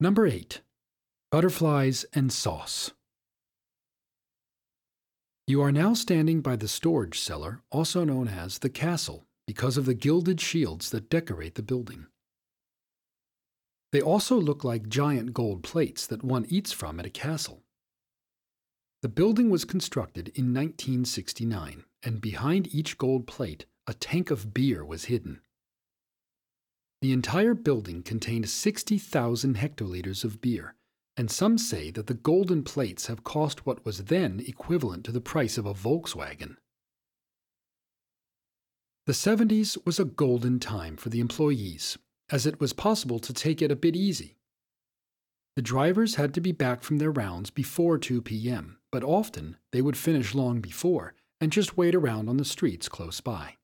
Number 8. Butterflies and Sauce. You are now standing by the storage cellar, also known as the castle, because of the gilded shields that decorate the building. They also look like giant gold plates that one eats from at a castle. The building was constructed in 1969, and behind each gold plate, a tank of beer was hidden. The entire building contained 60,000 hectoliters of beer, and some say that the golden plates have cost what was then equivalent to the price of a Volkswagen. The 70s was a golden time for the employees, as it was possible to take it a bit easy. The drivers had to be back from their rounds before 2 p.m., but often they would finish long before and just wait around on the streets close by.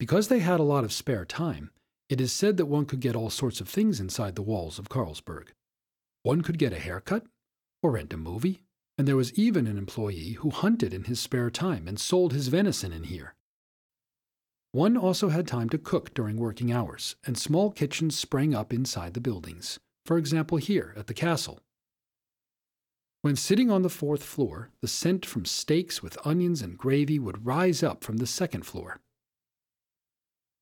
Because they had a lot of spare time, it is said that one could get all sorts of things inside the walls of Carlsberg. One could get a haircut, or rent a movie, and there was even an employee who hunted in his spare time and sold his venison in here. One also had time to cook during working hours, and small kitchens sprang up inside the buildings, for example, here at the castle. When sitting on the fourth floor, the scent from steaks with onions and gravy would rise up from the second floor.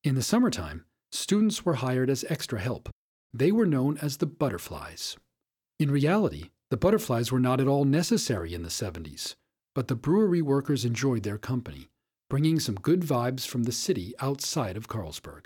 In the summertime, students were hired as extra help. They were known as the butterflies. In reality, the butterflies were not at all necessary in the 70s, but the brewery workers enjoyed their company, bringing some good vibes from the city outside of Carlsberg.